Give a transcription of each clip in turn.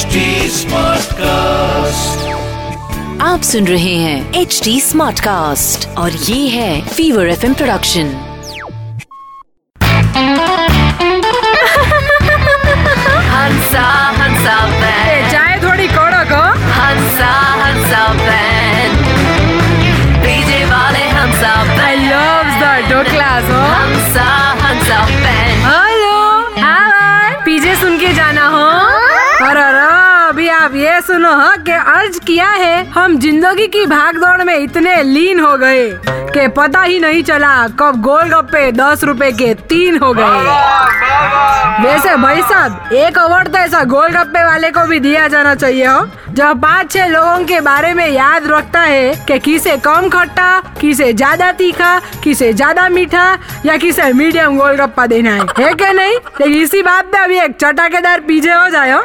HD Smartcast. आप सुन रहे हैं एच डी स्मार्ट कास्ट और ये है फीवर एफ़ प्रोडक्शन हंसा चाय थोड़ी कड़क हो हंसा हंसा डीजे वाले हंसा आई बैंड द डोकलास हो हंसा हंसा आप ये सुनो, हो, कि अर्ज़ किया है, हम ज़िंदगी की भाग दौड़ में इतने लीन हो गए, कि पता ही नहीं चला कब गोल गोलगप्पे दस रुपए के तीन हो गए। वैसे भाई साहब, एक अवार्ड तो ऐसा गोल गोलगप्पे वाले को भी दिया जाना चाहिए, हो। जो पाँच छह लोगों के बारे में याद रखता है, कि किसे कम खट्टा, किसे ज़्यादा तीखा, किसे ज़्यादा मीठा, या किसे मीडियम गोल गोलगप्पा देना है है क्या नहीं? लेकिन इसी बात पे अभी एक चटाकेदार पीछे हो जाए, हो।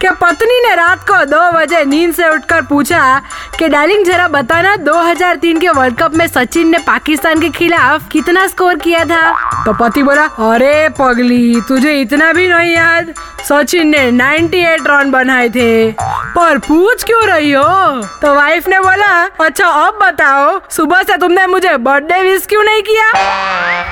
कि पत्नी ने रात को दो बजे नींद से उठकर पूछा कि डार्लिंग जरा बताना 2003 के वर्ल्ड कप में सचिन ने पाकिस्तान के खिलाफ कितना स्कोर किया था? तो पति बोला, अरे पगली, तुझे इतना भी नहीं याद। सचिन ने 98 रन बनाए थे। पर पूछ क्यों रही हो? तो वाइफ ने बोला अच्छा अब बताओ, सुबह से तुमने मुझे बर्थडे विश क्यों नहीं किया?